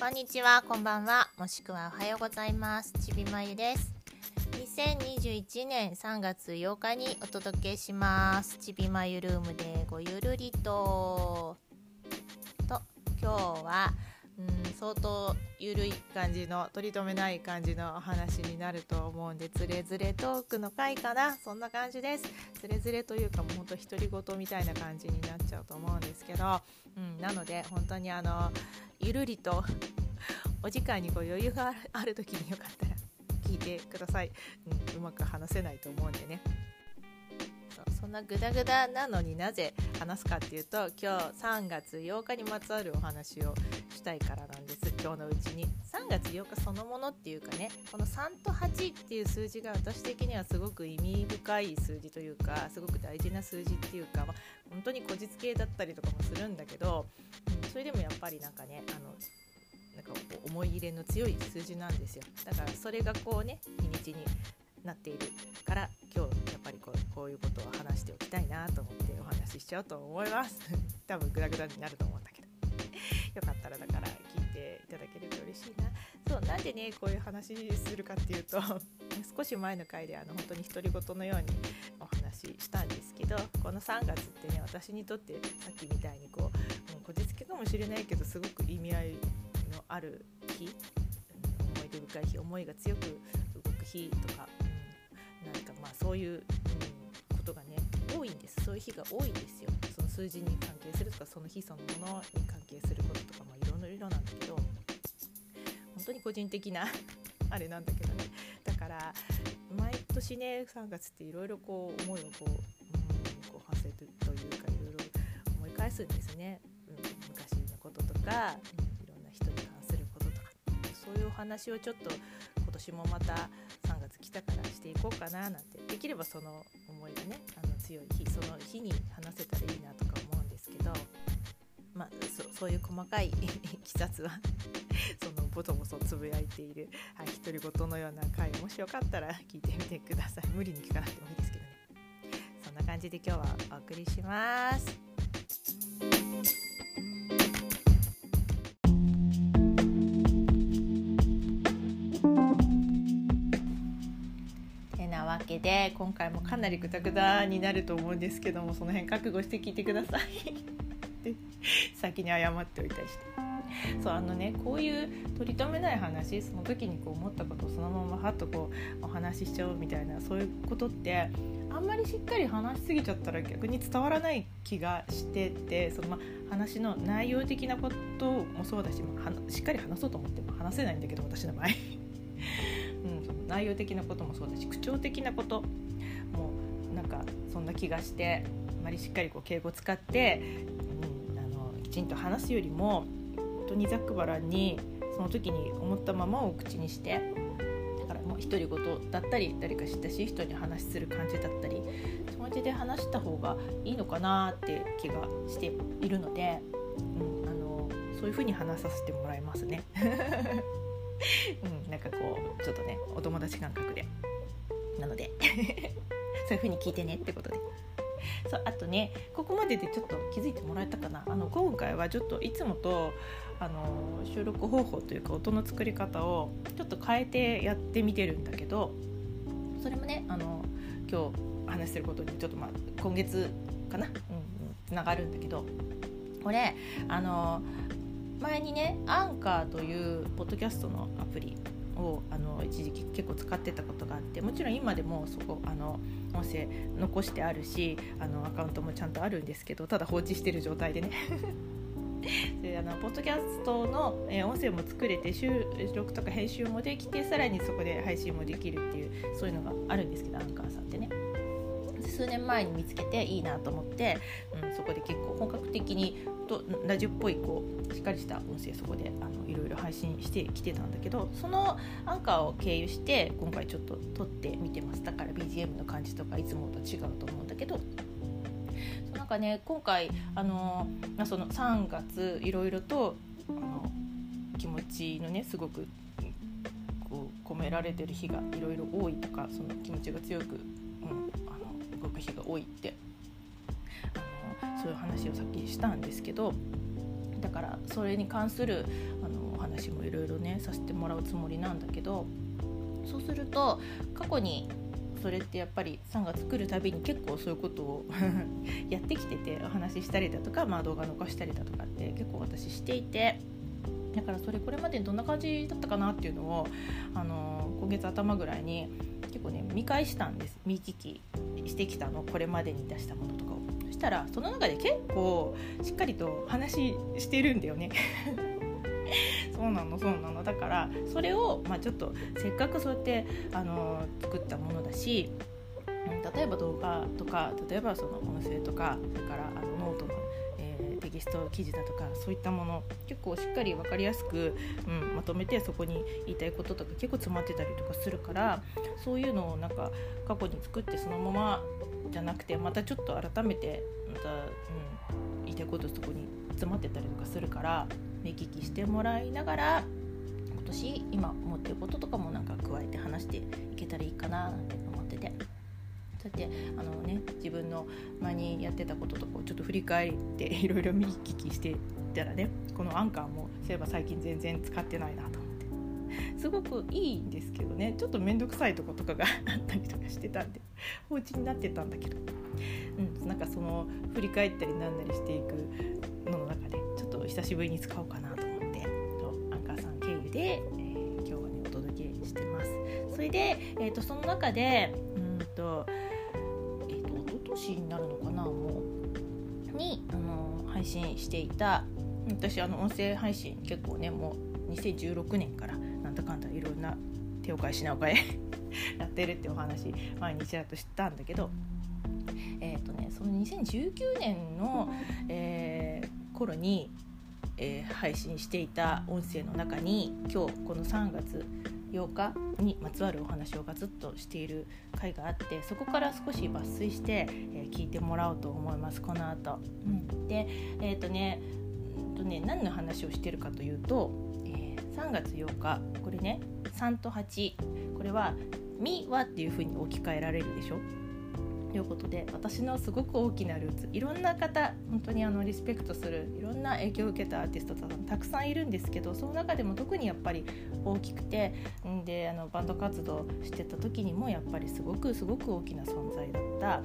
こんにちは、こんばんは、もしくはおはようございます。ちびまゆです。2021年3月8日にお届けします。ちびまゆルームでごゆるりと。と、今日は、相当ゆるい感じの取り留めない感じのお話になると思うんでつれづれトークの回かな。そんな感じです。つれづれというかもうほんと独り言みたいな感じになっちゃうと思うんですけど、うん、なので本当にあのゆるりとお時間にこう余裕がある時によかったら聞いてください、うん、うまく話せないと思うんでね。そんなグダグダなのになぜ話すかっていうと今日3月8日にまつわるお話をしたいからなんです。今日のうちに。3月8日そのものっていうかねこの3と8っていう数字が私的にはすごく意味深い数字というかすごく大事な数字っていうか、まあ、本当にこじつけだったりとかもするんだけど、それでもやっぱりなんかねあのなんか思い入れの強い数字なんですよ。だからそれがこうね日にちになっているから今日こうこういうことを話しておきたいなと思ってお話ししちゃうと思います。多分グダグダになると思うんだけど。よかったらだから聞いていただけると嬉しいな。そうなんでねこういう話するかっていうと 少し前の回であの本当に独り言のようにお話ししたんですけどこの3月ってね私にとってさっきみたいにこうもうこじつけかもしれないけどすごく意味合いのある日思い出深い日思いが強く動く日と、かまあそういう、うん、ことがね多いんです。そういう日が多いんですよ。その数字に関係するとかその日そのものに関係することとかまあいろいろなんだけど。本当に個人的なあれなんだけどね。だから毎年ね3月っていろいろこう思いをこう,、うん、こう馳せるというかいろいろ思い返すんですね、うん、昔のこととか、うん、いろんな人に関することとか。そういうお話をちょっと今年もまた3月来たからしていこうかななんてできればその思いがねあの強い日その日に話せたらいいなとか思うんですけどまあそそういう細かいいきさつは そのボソボソつぶやいている、はい、独り言のような回もしよかったら聞いてみてください。無理に聞かなくてもいいですけどね。そんな感じで今日はお送りします。で今回もかなりグダグダになると思うんですけどもその辺覚悟して聞いてください。先に謝っておいたりして。そうあのねこういう取り留めない話その時にこう思ったことをそのままはっとこうお話ししちゃおうみたいなそういうことってあんまりしっかり話しすぎちゃったら逆に伝わらない気がしててそのま話の内容的なこともそうだし、まあ、しっかり話そうと思っても話せないんだけど私の場合、内容的なこともそうだし口調的なこともなんかそんな気がしてあまりしっかりこう敬語使って、うん、あのきちんと話すよりも本当にざっくばらんにその時に思ったままを口にしてだからもう独り言だったり誰か親しい人に話する感じだったりその手で話した方がいいのかなって気がしているので、うん、あのそういう風に話させてもらいますね。うん、なんかこうちょっとねお友達感覚で。なので そういう風に聞いてねってことで。そうあとねここまででちょっと気づいてもらえたかな。あの今回はちょっといつもとあの収録方法というか音の作り方をちょっと変えてやってみてるんだけどそれもねあの今日話してることにちょっとまあ今月かな、うん、つながるんだけど。これあの前にねアンカーというポッドキャストのアプリをあの一時期結構使ってたことがあってもちろん今でもそこあの音声残してあるしあのアカウントもちゃんとあるんですけどただ放置してる状態でね。であのポッドキャストの、え、音声も作れて収録とか編集もできてさらにそこで配信もできるっていうそういうのがあるんですけどアンカーさんってね。数年前に見つけていいなと思って、うん、そこで結構本格的にとラジオっぽいこうしっかりした音声そこであのいろいろ配信してきてたんだけどそのアンカーを経由して今回ちょっと撮ってみてます。だから BGM の感じとかいつもと違うと思うんだけど。そなんかね今回あの、まあ、その3月いろいろとあの気持ちのねすごくこう込められてる日がいろいろ多いとかその気持ちが強く、うん、あの動く日が多いってそういう話をさっきしたんですけどだからそれに関するあのお話もいろいろねさせてもらうつもりなんだけどそうすると過去にそれってやっぱり3月来るたびに結構そういうことを やってきててお話ししたりだとか、まあ、動画残したりだとかって結構私していてだからそれこれまでにどんな感じだったかなっていうのを、あの今月頭ぐらいに結構ね見返したんです。見聞きしてきたの。これまでに出したものとか。そしたらその中で結構しっかりと話してるんだよね。そうなのそうなの。だからそれを、まあ、ちょっとせっかくそうやってあの作ったものだし例えば動画とか例えばその音声とかそれからあのノートの、えー、テキスト記事だとかそういったもの結構しっかり分かりやすく、うん、まとめてそこに言いたいこととか結構詰まってたりとかするからそういうのをなんか過去に作ってそのままじゃなくてまたちょっと改めてまた、うん、言いたいことそこに詰まってたりとかするから目利きしてもらいながら今年今思ってることとかもなんか加えて話していけたらいいかなって思ってて。そうやってあの、ね、自分の前にやってたこととかをちょっと振り返っていろいろ見聞きしてたらねこのアンカーもそういえば最近全然使ってないなとすごくいいんですけどねちょっと面倒くさいとことかがあったりとかしてたんで放置になってたんだけど、うん、なんかその振り返ったりなんなりしていくのの中でちょっと久しぶりに使おうかなと思ってアンカーさん経由で、えー、今日はねお届けしてます。それで、えーと、その中でうんと,、えーと、と一昨年になるのかなもうに、あの配信していた私あの音声配信結構ねもう2016年からなんだかんだいろんな手を変え品を変えやってるってお話毎日だと知ったんだけどえーとね、その2019年の、えー、頃に、えー、配信していた音声の中に今日この3月8日にまつわるお話をガツッとしている回があってそこから少し抜粋して、えー、聞いてもらおうと思いますこの後、うん、でえっ、ー、とねとね何の話をしてるかというと、3月8日これね3と8これは「み」はっていうふうに置き換えられるでしょ？ということで私のすごく大きなルーツいろんな方本当にあのリスペクトするいろんな影響を受けたアーティストさんたくさんいるんですけどその中でも特にやっぱり大きくてんであのバンド活動してた時にもやっぱりすごくすごく大きな存在だった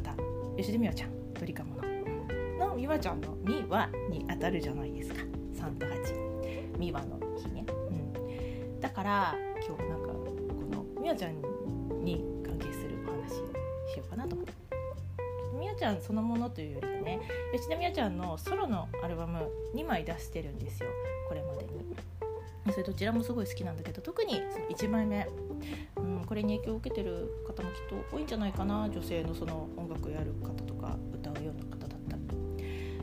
方。吉田美和ちゃんドリカムの。の美和ちゃんの「美和」に当たるじゃないですか。3と8美和の日ね、うん、だから今日なんかこの美和ちゃんに関係するしようかなと思ってみやちゃんそのものというよりはね吉田美和ちゃんのソロのアルバム2枚出してるんですよ。これまでに。それどちらもすごい好きなんだけど特にその1枚目、うん、これに影響を受けてる方もきっと多いんじゃないかな。女性のその音楽やる方と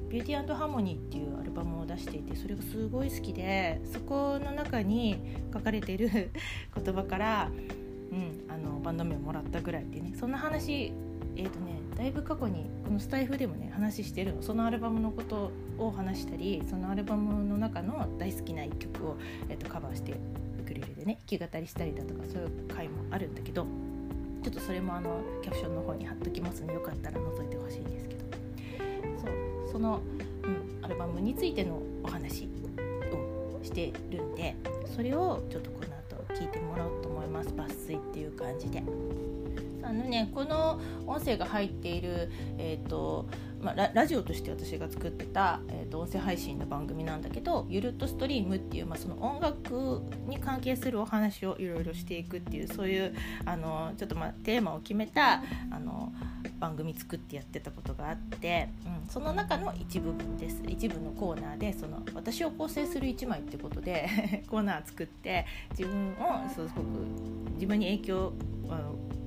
ビューティーハーモニー」っていうアルバムを出していてそれがすごい好きでそこの中に書かれている 言葉からうん、あのバンド名をもらったぐらいでねそんな話えーとね、だいぶ過去にこのスタイフでもね話してるの。そのアルバムのことを話したりそのアルバムの中の大好きな一曲を、えーと、カバーしてウクレレでね弾き語りしたりだとかそういう回もあるんだけどちょっとそれもあのキャプションの方に貼っときますのでよかったら覗いてほしいんですけど。その、うん、アルバムについてのお話をしてるんでそれをちょっとこの後聞いてもらおうと思います抜粋っていう感じで。あのねこの音声が入っている、えーとまあ、ラジオとして私が作ってた、えーと、音声配信の番組なんだけど「ゆるっとストリーム」っていう、まあ、その音楽に関係するお話をいろいろしていくっていうそういうあのちょっとまあテーマを決めたあの番組作ってやってたことがあって、うん、その中の一部分です一部のコーナーでその私を構成する1枚ってことで コーナー作って自分をすごく自分に影響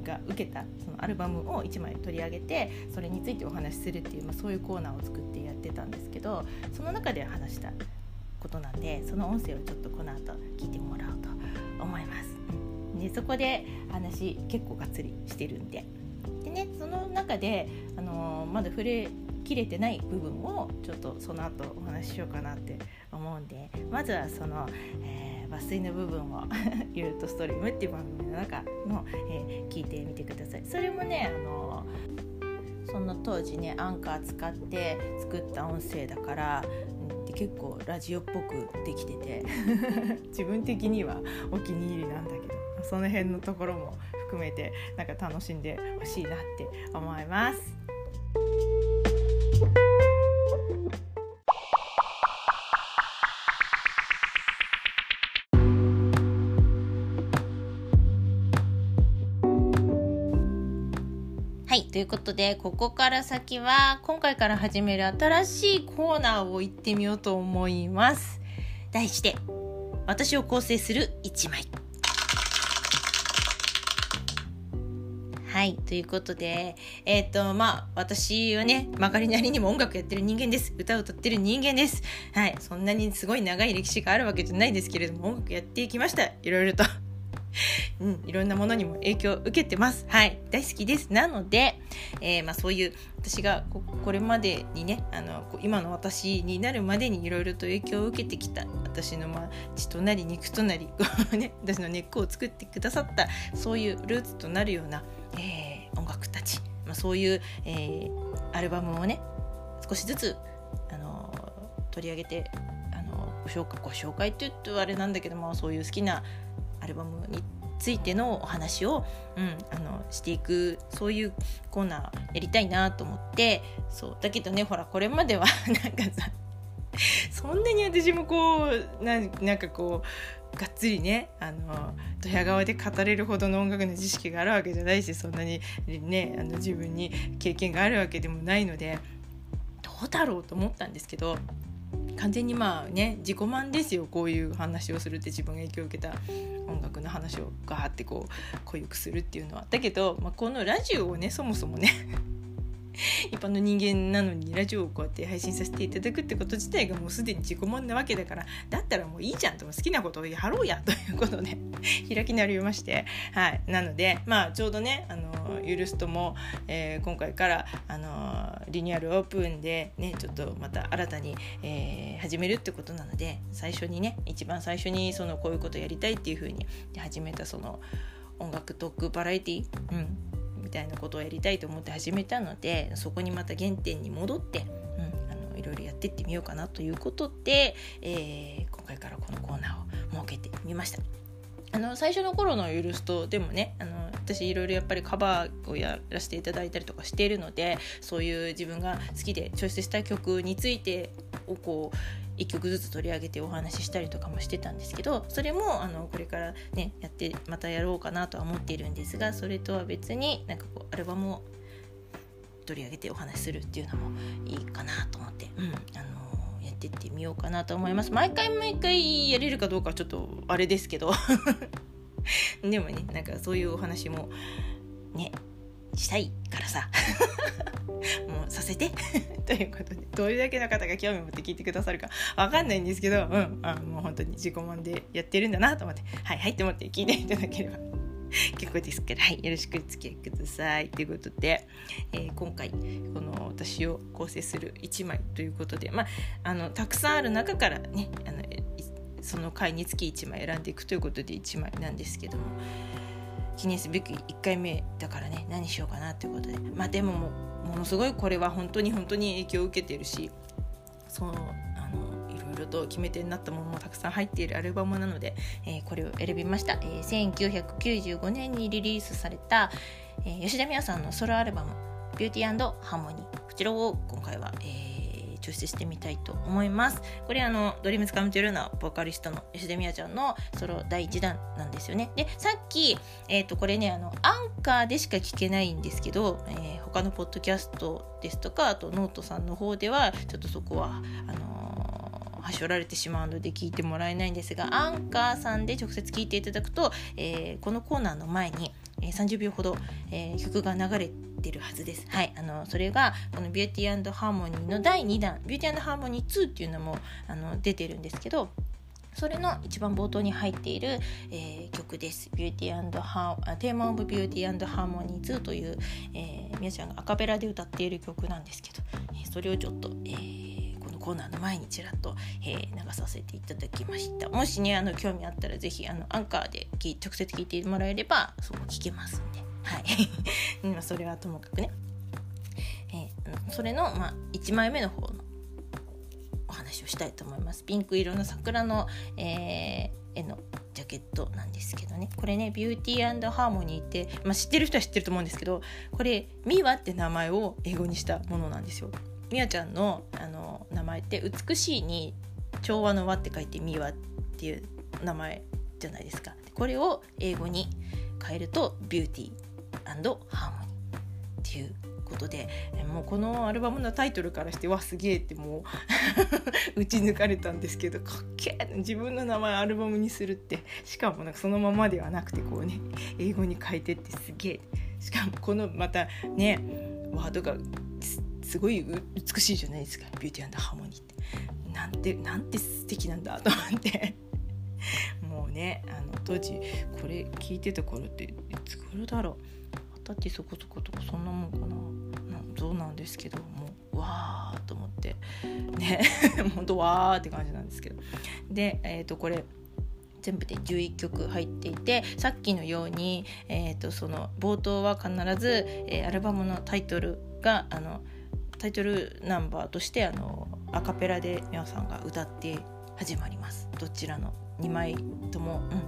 が受けたそのアルバムを1枚取り上げてそれについてお話しするっていう、まあ、そういうコーナーを作ってやってたんですけどその中で話したことなんでその音声をちょっとこの後聞いてもらおうと思います。でそこで話結構がっつりしてるんででねその中で、あのー、まだ触れきれてない部分をちょっとその後お話ししようかなって思うんでまずはその、えー抜粋の部分を 「ユートストリーム」っていう番組の中の、えー、聞いてみてください。それもねあのその当時ねアンカー使って作った音声だから結構ラジオっぽくできてて 自分的にはお気に入りなんだけどその辺のところも含めてなんか楽しんでほしいなって思います。はい。ということで、ここから先は、今回から始める新しいコーナーを行ってみようと思います。題して、私を構成する1枚。はい。ということで、えっ、ー、と、まあ、私はね、曲がりなりにも音楽やってる人間です。歌を歌ってる人間です。はい。そんなにすごい長い歴史があるわけじゃないですけれども、音楽やっていきました。いろいろと。うん、いろんなものにも影響を受けてます。はい、大好きです。なので、えー、まあ、そういう私がこれまでにねあの今の私になるまでにいろいろと影響を受けてきた私の、まあ、血となり肉となり、ね、私の根っこを作ってくださったそういうルーツとなるような、えー、音楽たち、まあ、そういう、えー、アルバムをね少しずつあの取り上げてあのご紹介ご紹介って言うとあれなんだけど、まあ、そういう好きなアルバムについてのお話を、うん、あのしていくそういうコーナーやりたいなと思ってそうだけどねほらこれまではなんかさ そんなに私もこうななんかこうがっつりねあのドヤ顔で語れるほどの音楽の知識があるわけじゃないしそんなにねあの自分に経験があるわけでもないのでどうだろうと思ったんですけど完全にまあね自己満ですよこういう話をするって自分が影響を受けた音楽の話をガーってこう濃ゆくするっていうのは。だけど、まあ、このラジオをねそもそもね 一般の人間なのにラジオをこうやって配信させていただくってこと自体がもうすでに自己満なわけだからだったらもういいじゃんと好きなことをやろうやということで 開き直りましてはい。なのでまあちょうどねあのゆるすとも、えー、今回からあのリニューアルオープンでねちょっとまた新たに、えー、始めるってことなので最初にね一番最初にそのこういうことやりたいっていうふうに始めたその音楽トークバラエティー、うん、みたいなことをやりたいと思って始めたのでそこにまた原点に戻って、うん、あのいろいろやっていってみようかなということで、えー、今回からこのコーナーを設けてみました。あの最初の頃の「ユルスト」でもねあの私いろいろやっぱりカバーをやらせていただいたりとかしているのでそういう自分が好きでチョイスした曲についてをこう1曲ずつ取り上げてお話ししたりとかもしてたんですけどそれもあのこれからねやってまたやろうかなとは思っているんですがそれとは別になんかこうアルバムを取り上げてお話しするっていうのもいいかなと思って、うん、あのやってってみようかなと思います。毎回毎回やれるかどうかちょっとあれですけど。でもねなんかそういうお話もねしたいからさ。もうさせて。ということでどれだけの方が興味を持って聞いてくださるか。わかんないんですけど、うん、あもう本当に自己満でやってるんだなと思って。はいはいって思って聞いていただければ。結構ですから、はい、よろしくお付き合いください。ということで、えー、今回この私を構成する1枚ということで、まあ、あのたくさんある中からねあのその回につき1枚選んでいくということで1枚なんですけども。記念すべき1回目だからね何しようかなということで。まあでももものすごいこれは本当に本当に影響を受けてるしそのあのいろいろと決め手になったものもたくさん入っているアルバムなので、えー、これを選びました、えー、1995年にリリースされた、えー、吉田美和さんのソロアルバム「ビューティーアンドハーモニー」こちらを今回は、えー抽出してみたいと思います。これあのドリームズカムトゥルーのボーカリストの吉田美和ちゃんのソロ第1弾なんですよね。でさっき、えー、とこれねあのアンカーでしか聞けないんですけど、えー、他のポッドキャストですとかあとノートさんの方ではちょっとそこはあのー、はしょられてしまうので聞いてもらえないんですがアンカーさんで直接聞いていただくと、えー、このコーナーの前にえ、30秒ほど、え、曲が流れてるはずです。はい、あのそれがこの「ビューティーアンドハーモニー2」っていうのもあの出てるんですけどそれの一番冒頭に入っている、えー、曲です。ビューティーハーテーマオブビューティーアンドハーモニー2という、えー、皆さんがアカペラで歌っている曲なんですけど、えー、それをちょっと、えー、コーナーの前にちらっと、えー、流させていただきました。もしねあの興味あったらぜひあのアンカーで直接聞いてもらえればそう聞けますんで、はい、それはともかくね、えー、それの、まあ、1枚目の方のお話をしたいと思います。ピンク色の桜の、えー、絵のジャケットなんですけどね。これねビューティーハーモニーって、まあ、知ってる人は知ってると思うんですけどこれミワって名前を英語にしたものなんですよ。みやちゃんのあの名前って美しいに調和の和って書いてミワっていう名前じゃないですか。これを英語に変えるとビューティーハーモニーっていうことでもうこのアルバムのタイトルからしてわすげえってもう 打ち抜かれたんですけどかっけえ自分の名前アルバムにするってしかもなんかそのままではなくてこうね英語に変えてってすげえ。しかもこのまたねワードがすごい美しいじゃないですか。ビューティーハーモニーって。なんてなんて素敵なんだと思って。もうねあの当時これ聞いてた頃っていつ頃だろう。二十歳そこそことかそんなもんかな。どうなんですけどもうわーと思って。ねほんとわーって感じなんですけど。でえっ、ー、とこれ全部で11曲入っていてさっきのように、えーと、その冒頭は必ず、えー、アルバムのタイトルがあのタイトルナンバーとしてあのアカペラで皆さんが歌って始まります。どちらの2枚とも、うん、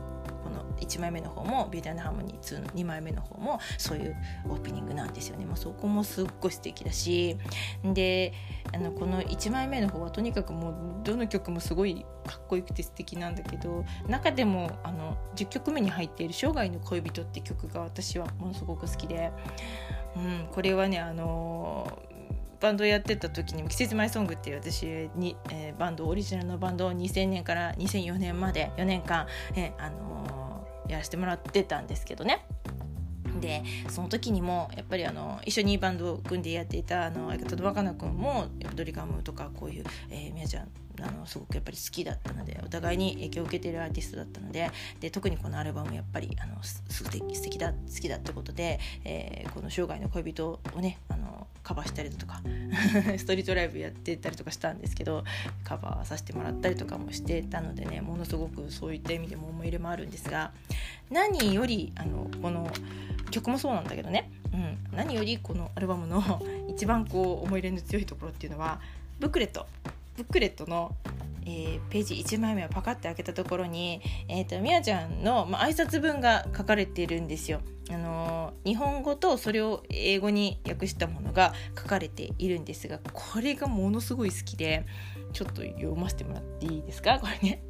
この1枚目の方も「ビューティーハーモニー2」の2枚目の方もそういうオープニングなんですよね。もうそこもすっごい素敵だしであのこの1枚目の方はとにかくもうどの曲もすごいかっこよくて素敵なんだけど中でもあの10曲目に入っている「生涯の恋人」って曲が私はものすごく好きで、うん、これはねあのバンドやってた時にも「季節前ソング」っていう私に、えー、バンドオリジナルのバンドを2000年から2004年まで4年間、えー、あのー、やらせてもらってたんですけどね。でその時にもやっぱりあの一緒にバンドを組んでやっていたあの相方の若菜君もドリカムとかこういう、えー、みやちゃんあのすごくやっぱり好きだったのでお互いに影響を受けているアーティストだったのでで特にこのアルバムやっぱりあの素敵素敵だ好きだってことで、えー、この生涯の恋人をねあのカバーしたりだとか ストリートライブやってたりとかしたんですけどカバーさせてもらったりとかもしてたのでねものすごくそういった意味でも思い入れもあるんですが何よりあのこの曲もそうなんだけどね、うん、何よりこのアルバムの 一番こう思い入れの強いところっていうのはブックレット。ブックレットの、えー、ページ1枚目をパカッて開けたところに、えーと、美和ちゃんの、まあ、挨拶文が書かれているんですよ。あのー、日本語とそれを英語に訳したものが書かれているんですがこれがものすごい好きでちょっと読ませてもらっていいですか？これね。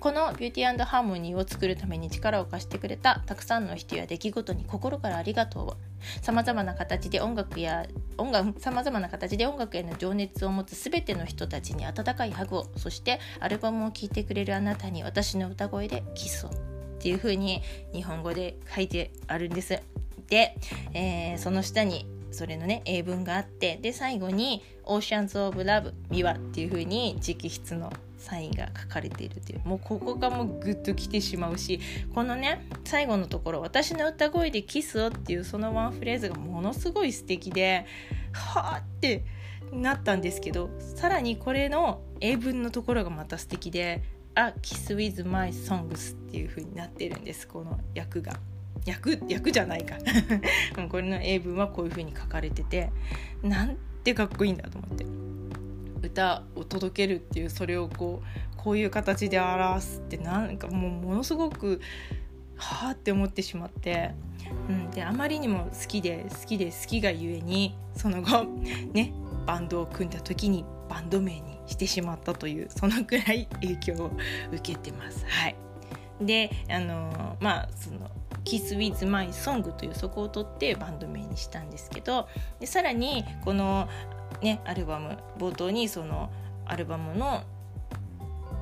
このビューティーハーモニーを作るために力を貸してくれたたくさんの人や出来事に心からありがとう。さまざまな形で音楽や音楽さまざまな形で音楽への情熱を持つ全ての人たちに温かいハグを。そしてアルバムを聴いてくれるあなたに私の歌声でキスを。っていう風に日本語で書いてあるんです。で、えー、その下にそれのね英文があって。で最後に「Oceans of Love ミワ」っていう風に直筆のサインが書かれているという。もうここがもうグッときてしまうしこのね最後のところ「私の歌声でキスを」っていうそのワンフレーズがものすごい素敵ではあってなったんですけどさらにこれの英文のところがまた素敵で「あキス with my songs」っていう風になってるんですこの役が。役役じゃないか。これの英文はこういう風に書かれててなんてかっこいいんだと思って。歌を届けるっていうそれをこうこういう形で表すってなんかもうものすごくはあって思ってしまって、うん、であまりにも好きで好きで好きがゆえにその後 ねバンドを組んだ時にバンド名にしてしまったというそのくらい影響を受けてます。はい、であのまあその「Kiss with My Song」というそこを取ってバンド名にしたんですけどでさらにこのねアルバム冒頭にそのアルバムの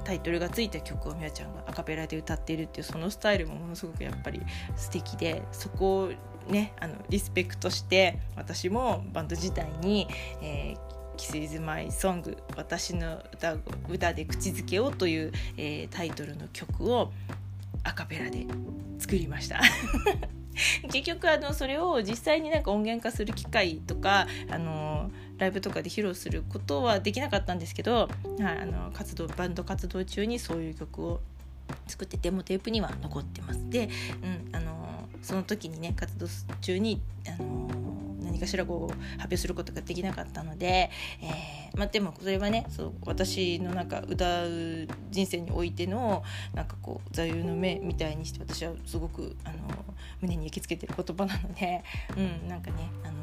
タイトルがついた曲をみやちゃんがアカペラで歌っているっていうそのスタイルもものすごくやっぱり素敵でそこをねあのリスペクトして私もバンド自体に、えー「Kiss is my song 私の歌歌で口づけを」という、えー、タイトルの曲をアカペラで作りました。結局あのそれを実際になんか音源化する機会とかあのライブとかで披露することはできなかったんですけど、はい、あの活動バンド活動中にそういう曲を作ってデモテープには残ってます。で、うん、あのその時にね活動中にあの何かしらこう発表することができなかったので、えまあ、でもそれはねそう私のなんか歌う人生においてのなんかこう座右の銘みたいにして私はすごくあの胸に焼き付けてる言葉なので、うん、なんかねあの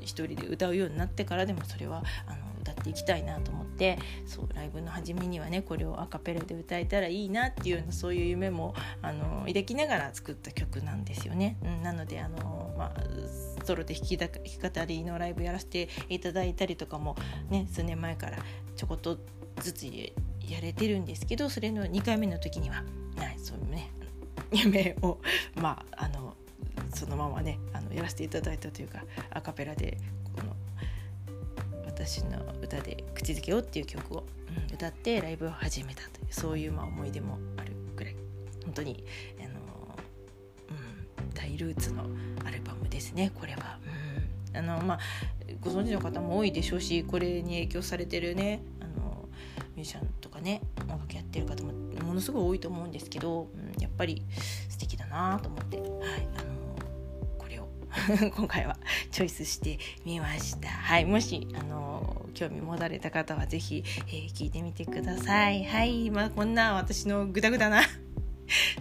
一人で歌うようになってからでもそれはあの歌っていきたいなと思ってそうライブの初めにはねこれをアカペラで歌えたらいいなっていうようなそういう夢もあの抱きながら作った曲なんですよね。うん、なのであの、まあ、ソロで弾き弾き語りのライブやらせていただいたりとかも、ね、数年前からちょこっとずつやれてるんですけどそれの2回目の時には、はい、そういうね夢をまああのそのままねあのやらせていただいたというかアカペラでこの私の歌で「口づけを」っていう曲を、うん、歌ってライブを始めたというそういうまあ思い出もあるぐらい。本当に、大ルーツのアルバムですね。これは。うん、あのまあご存知の方も多いでしょうしこれに影響されてるねあのミュージシャンとかね音楽やってる方もものすごい多いと思うんですけど、うん、やっぱり素敵だなと思って、はい、あの 今回はチョイスしてみました。はいもしあの興味持たれた方は是非、えー、聞いてみてください。はいまあこんな私のグダグダな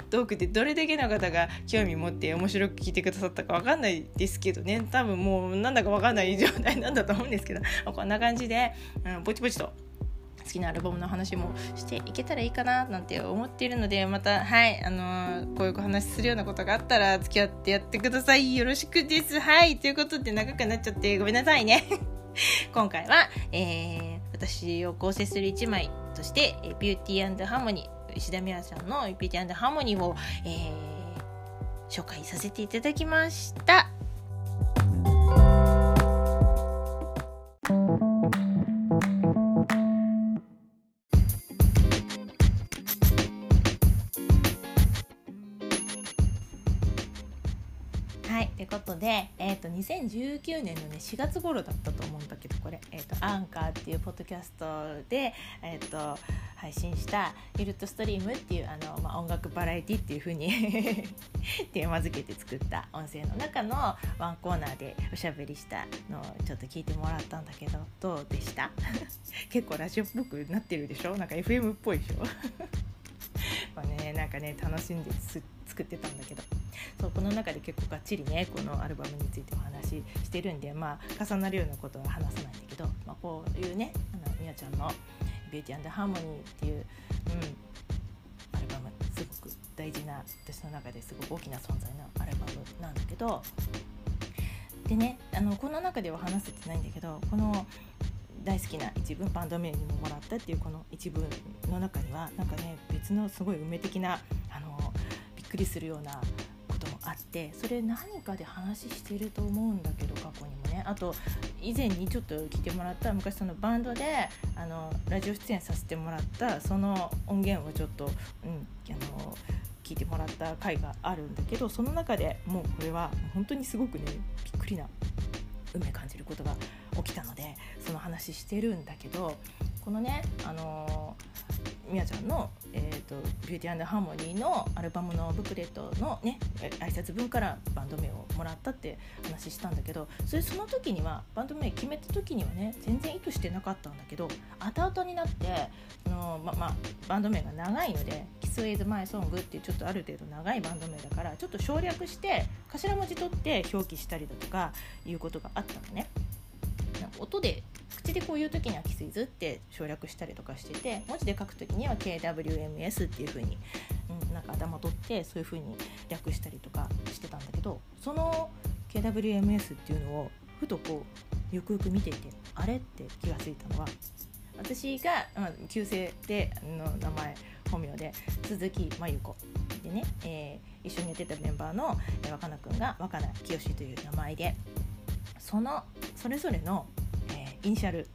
トークでどれだけの方が興味持って面白く聞いてくださったか分かんないですけどね。多分もうなんだか分かんない状態なんだと思うんですけど。こんな感じで、うん、ぼちぼちと好きなアルバムの話もしていけたらいいかななんて思っているのでまたはいあのー、こういうお話するようなことがあったら付き合ってやってください。よろしくです。はいということで長くなっちゃってごめんなさいね。今回は、えー、私を構成する1枚として「ビューティーハーモニー」石田美和さんの「ビューティーハーモニーを」えー、紹介させていただきました。で、えーと、2019年の、ね、4月頃だったと思うんだけどこれ、えーと、アンカーっていうポッドキャストで、えーと、配信した「ユルトストリーム」っていうあの、まあ、音楽バラエティっていう風に テーマ付けて作った音声の中のワンコーナーでおしゃべりしたのをちょっと聞いてもらったんだけどどうでした？結構ラジオっぽくなってるでしょ？なんか FM っぽいでしょ？まあねなんかね楽しんで作ってたんだけど。そうこの中で結構がっちりねこのアルバムについてお話ししてるんでまあ重なるようなことは話さないんだけど、まあ、こういうねあのみやちゃんの「ビューティーハーモニー」っていう、うん、アルバム。すごく大事な私の中ですごく大きな存在のアルバムなんだけど。でねあのこの中では話せてないんだけどこの大好きな一文バンド名にももらったっていうこの一文の中にはなんかね別のすごい運命的なあのびっくりするようなこともあってそれ何かで話してると思うんだけど過去にもね。あと以前にちょっと聞いてもらった昔そのバンドであのラジオ出演させてもらったその音源をちょっと、うん、あの聞いてもらった回があるんだけどその中でもうこれは本当にすごくねびっくりな運命感じることが起きたのでその話してるんだけどこのねあのみやちゃんの、えーと「ビューティーハーモニー」のアルバムのブックレットのね挨拶文からバンド名をもらったって話したんだけどそれその時にはバンド名決めた時にはね全然意図してなかったんだけど後々になってその、ままあ、バンド名が長いので「キス・ウェイズ・マイ・ソング」っていうちょっとある程度長いバンド名だからちょっと省略して頭文字取って表記したりだとかいうことがあったのね。音で口でこういう時にはキスイズって省略したりとかしてて文字で書く時には KWMS っていう風に、うん、なんか頭取ってそういう風に略したりとかしてたんだけどその KWMS っていうのをふとこうよくよく見ていてあれって気が付いたのは私が、うん、旧姓での名前本名で鈴木真由子でね、えー、一緒にやってたメンバーの、若菜くんが若菜清という名前でそのそれぞれのイニシャル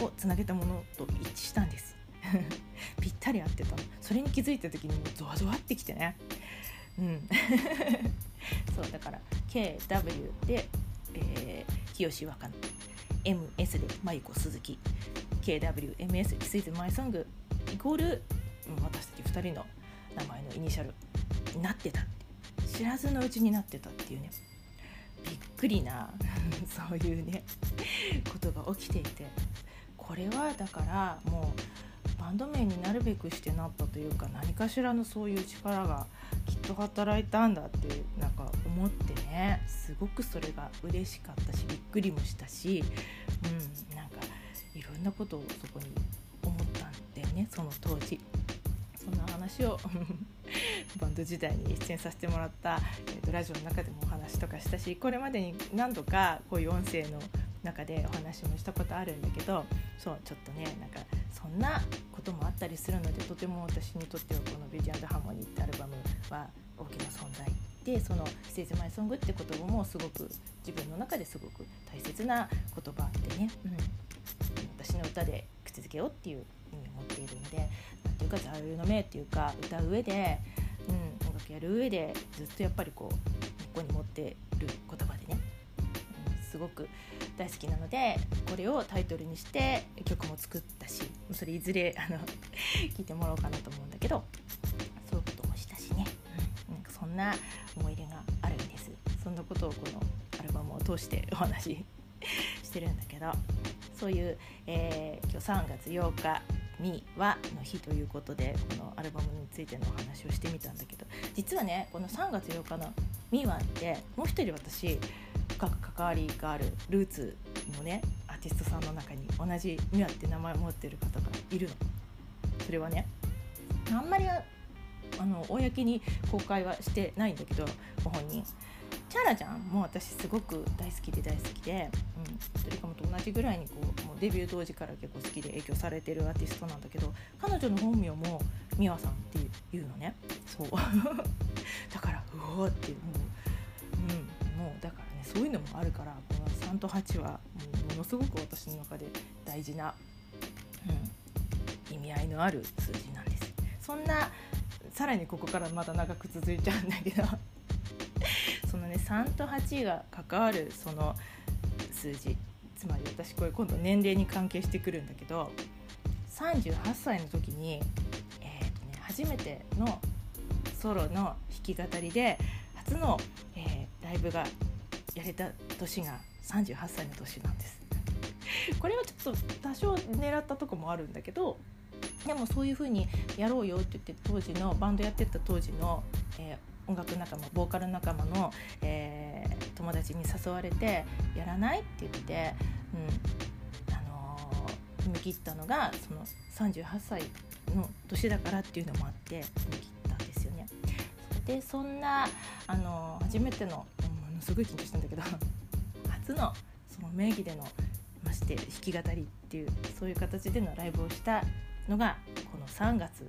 をつなげたものと一致したんです。ぴったり合ってた。のそれに気づいた時にもうゾワゾワってきてね。うん。そうだから KW で、えー、清若菜 MS で舞子鈴木。KWMS キスイズマイソング。イコール私たち2人の名前のイニシャルになってた知らずのうちになってたっていうね。びっくりな そういうねことが起きていてこれはだからもうバンド名になるべくしてなったというか何かしらのそういう力がきっと働いたんだってなんか思ってねすごくそれが嬉しかったしびっくりもしたし、うん、なんかいろんなことをそこに思ったんだよねその当時。そんな話を バンド時代に出演させてもらった、えーと、ラジオの中でもお話とかしたしこれまでに何度かこういう音声の中でお話もしたことあるんだけどそうちょっとねなんかそんなこともあったりするのでとても私にとってはこの「ビディハーモニー」ってアルバムは大きな存在でその「ステージマイソング」って言葉もすごく自分の中ですごく大切な言葉でね、うん、私の歌で口づけようっていう意味を持っているのでていうか座右の銘っていうか歌う上で、やる上でずっとやっぱりこうここに持ってる言葉でね、うん、すごく大好きなのでこれをタイトルにして曲も作ったしそれいずれあの 聞いてもらおうかなと思うんだけどそういうこともしたしね、うん、そんな思い出があるんです。そんなことをこのアルバムを通してお話ししてるんだけどそういう、えー、今日3月8日みはの日ということでこのアルバムについてのお話をしてみたんだけど実はねこの3月8日のみはってもう一人私深く関わりがあるルーツのねアーティストさんの中に同じミワって名前を持ってる方がいるの。それはねあんまりあの公に公開はしてないんだけどご本人チャラちゃん。も私すごく大好きで大好きで、うん、トリカムと同じぐらいにこうもうデビュー当時から結構好きで影響されてるアーティストなんだけど彼女の本名も美和さんっていうのね。そう。だからうおーってもう,、うん、もうだからねそういうのもあるからこの3と8はものすごく私の中で大事な、うん、意味合いのある数字なんです。そんなさらにここからまた長く続いちゃうんだけど。ね3と8が関わるその数字つまり私これ今度年齢に関係してくるんだけど38歳の時に、えーとね、初めてのソロの弾き語りで初の、えー、ライブがやれた年が38歳の年なんです。これはちょっと多少狙ったとこもあるんだけどでもそういう風にやろうよって言って当時のバンドやってた当時の、えー音楽仲間ボーカル仲間の、えー、友達に誘われて「やらない?」って言って、うんあのー、踏み切ったのがその38歳の年だからっていうのもあって踏み切ったんですよね。でそんな、あのー、初めてのものすごい緊張したんだけど 初のその名義でのまして弾き語りっていうそういう形でのライブをしたのがこの3月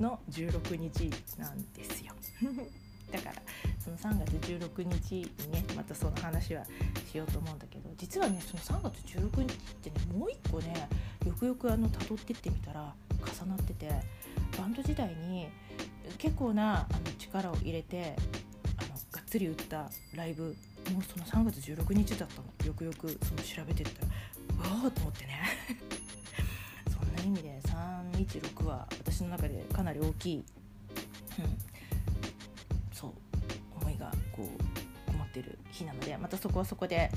の16日なんですよ だからその3月16日にねまたその話はしようと思うんだけど実はねその3月16日ってねもう一個ねよくよくあの辿ってってみたら重なっててバンド時代に結構なあの力を入れてあのがっつり打ったライブもうその3月16日だったの。よくよくその調べてったらうわーと思ってね。そんな意味で316は私の中でかなり大きい、うん、こう思ってる日なのでまたそこはそこで、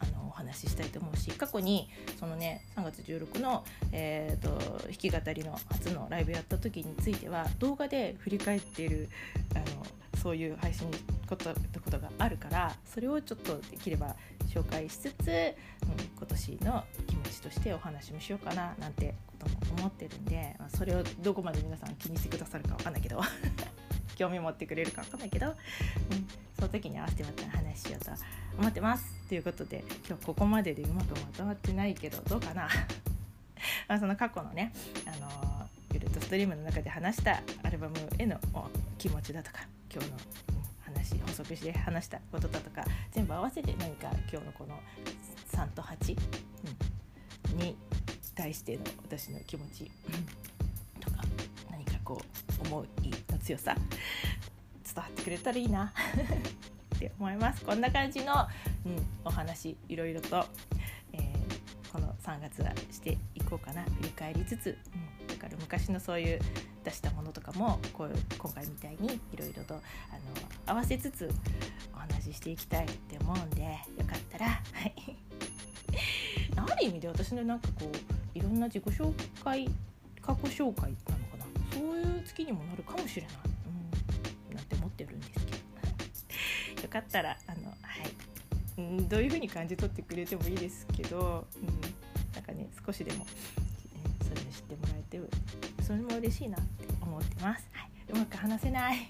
うん、あのお話ししたいと思うし過去にそのね3月16の、えーと、弾き語りの初のライブやった時については動画で振り返っているあのそういう配信ことことがあるからそれをちょっとできれば紹介しつつ、うん、今年の気持ちとしてお話もしようかななんてことも思ってるんで、まあ、それをどこまで皆さん気にしてくださるか分かんないけど興味持ってくれるか分かんないけど、うん、その時に合わせてまた話しようと思ってます。ということで今日ここまででうまくまとまってないけどどうかな。まあその過去のね、あのー、ユルトストリームの中で話したアルバムへの気持ちだとか今日の話補足して話したことだとか全部合わせて何か今日のこの3と8、うん、に対しての私の気持ち、こう思いの強さ伝わってくれたらいいな って思います。こんな感じの、うん、お話いろいろと、えー、この3月はしていこうかな振り返りつつ、うん、だから昔のそういう出したものとかもこう今回みたいにいろいろとあの合わせつつお話ししていきたいって思うんでよかったらはい。なんる意味で私のなんかこういろんな自己紹介過去紹介そういう月にもなるかもしれない、うん、なんて思ってるんですけど。よかったらあのはい、うん、どういう風に感じ取ってくれてもいいですけど、うん、なんかね少しでも、えー、そういうの知ってもらえてそれも嬉しいなって思ってます、はい、うまく話せない。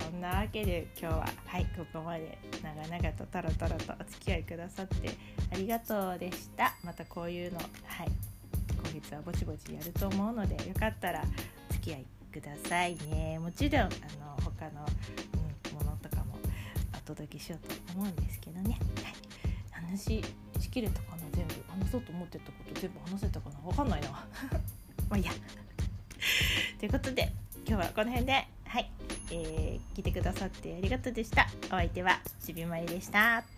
そんなわけで今日ははいここまで長々とタラタラとお付き合いくださってありがとうでした。またこういうのはい。月はぼちぼちやると思うのでよかったらお付き合いくださいね。もちろんあの他の、うん、ものとかもお届けしようと思うんですけどね、はい、話しきれたかな全部話そうと思ってたこと全部話せたかな？分かんないな。まあいいや。ということで今日はこの辺で。はい、えー、聞いてくださってありがとうでした。お相手はちびまりでした。